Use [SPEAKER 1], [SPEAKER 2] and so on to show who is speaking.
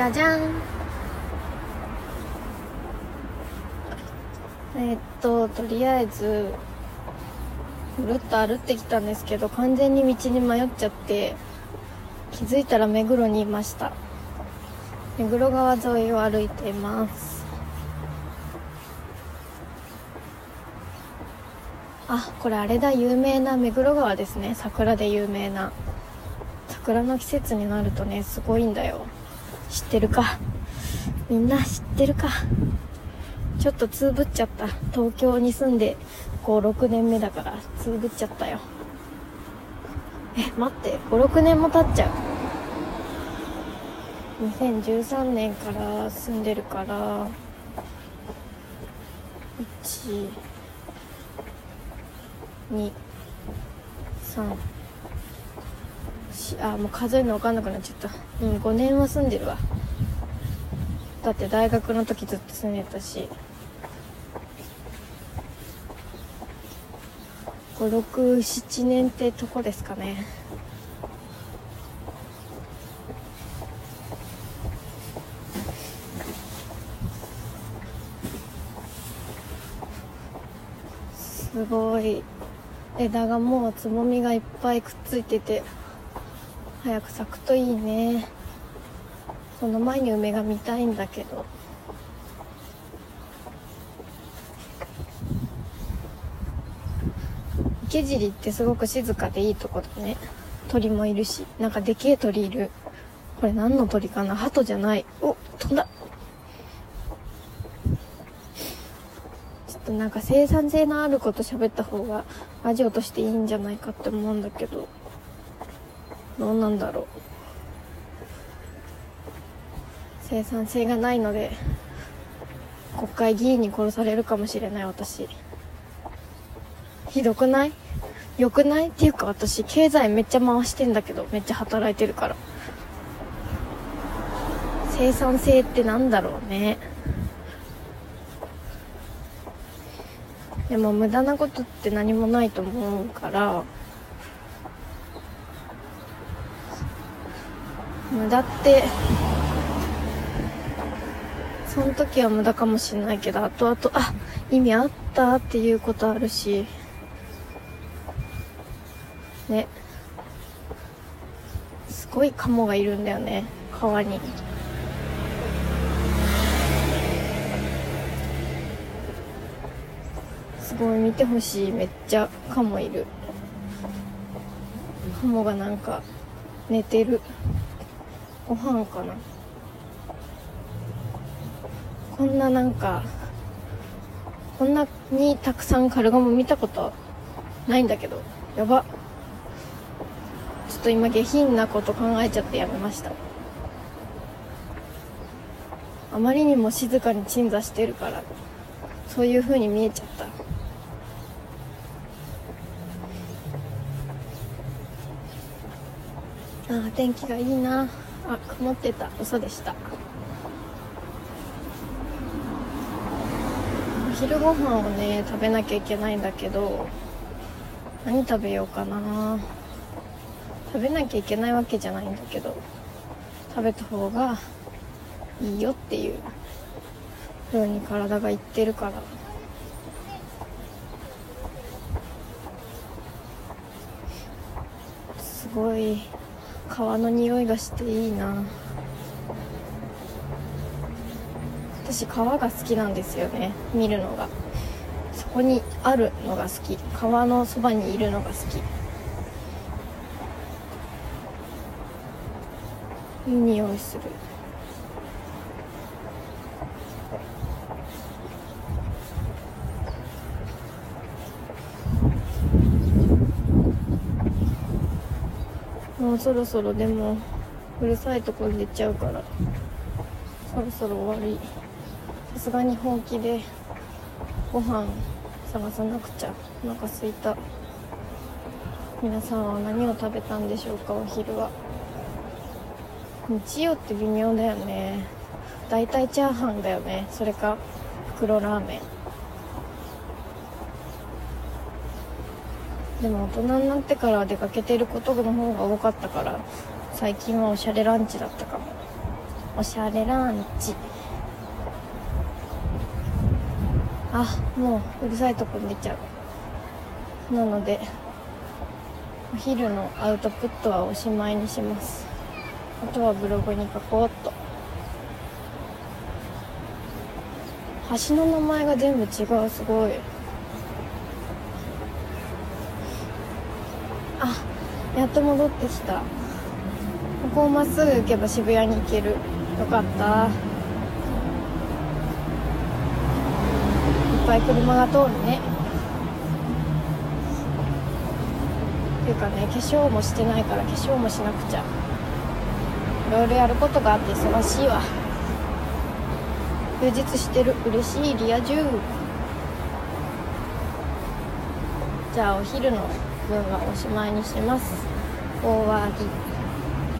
[SPEAKER 1] じゃじゃん。えー、っととりあえずぐるっと歩ってきたんですけど完全に道に迷っちゃって気づいたら目黒にいました。目黒川沿いを歩いています。あこれあれだ有名な目黒川ですね。桜で有名な。桜の季節になるとねすごいんだよ。知ってるか。みんな知ってるか。ちょっとつぶっちゃった。東京に住んで56年目だからつぶっちゃったよ。え待って。56年も経っちゃう。2013年から住んでるから1 2 3あもう数えるの分かんなくなっちゃった。うん5年は住んでるわ。だって大学の時ずっと住んでたし。567年ってとこですかね。すごい。枝がもうつぼみがいっぱいくっついてて。早く咲くといいね。その前に梅が見たいんだけど。池尻ってすごく静かでいいとこだね。鳥もいるし。なんかでけえ鳥いる。これ何の鳥かな？鳩じゃない。お飛んだ。ちょっとなんか生産性のあること喋った方がラジオとしていいんじゃないかって思うんだけど。どうなんだろう。生産性がないので国会議員に殺されるかもしれない私。ひどくない？よくない？っていうか私経済めっちゃ回してんだけどめっちゃ働いてるから。生産性ってなんだろうね。でも無駄なことって何もないと思うから無駄ってその時は無駄かもしれないけど後々あ意味あったっていうことあるしね。すごいカモがいるんだよね川に。すごい見てほしいめっちゃカモいる。カモがなんか寝てる。ご飯かな。こんななんかこんなにたくさんカルガモ見たことないんだけどやば。ちょっと今下品なこと考えちゃってやめました。あまりにも静かに鎮座してるからそういう風に見えちゃった。ああ天気がいいな。あ曇ってた。嘘でした。お昼ご飯をね食べなきゃいけないんだけど何食べようかな。食べなきゃいけないわけじゃないんだけど食べた方がいいよっていう風に体が言ってるから。すごい。川の匂いがしていいな。私川が好きなんですよね。見るのが。そこにあるのが好き。川のそばにいるのが好き。いい匂いする。もうそろそろでもうるさいとこに出ちゃうから。そろそろ終わり。さすがに本気でご飯探さなくちゃ。お腹すいた。皆さんは何を食べたんでしょうかお昼は。日曜って微妙だよね。大体チャーハンだよね。それか袋ラーメン。でも大人になってから出かけてることの方が多かったから最近はおしゃれランチだったかも。おしゃれランチ。あもううるさいとこに出ちゃう。なのでお昼のアウトプットはおしまいにします。あとはブログに書こうっと。橋の名前が全部違うすごい。あやっと戻ってきた。ここをまっすぐ行けば渋谷に行ける。よかった。いっぱい車が通るね。っていうかね化粧もしてないから化粧もしなくちゃ。いろいろやることがあって忙しいわ。充実してる。嬉しいリア充。じゃあお昼の分はおしまいにします。終わり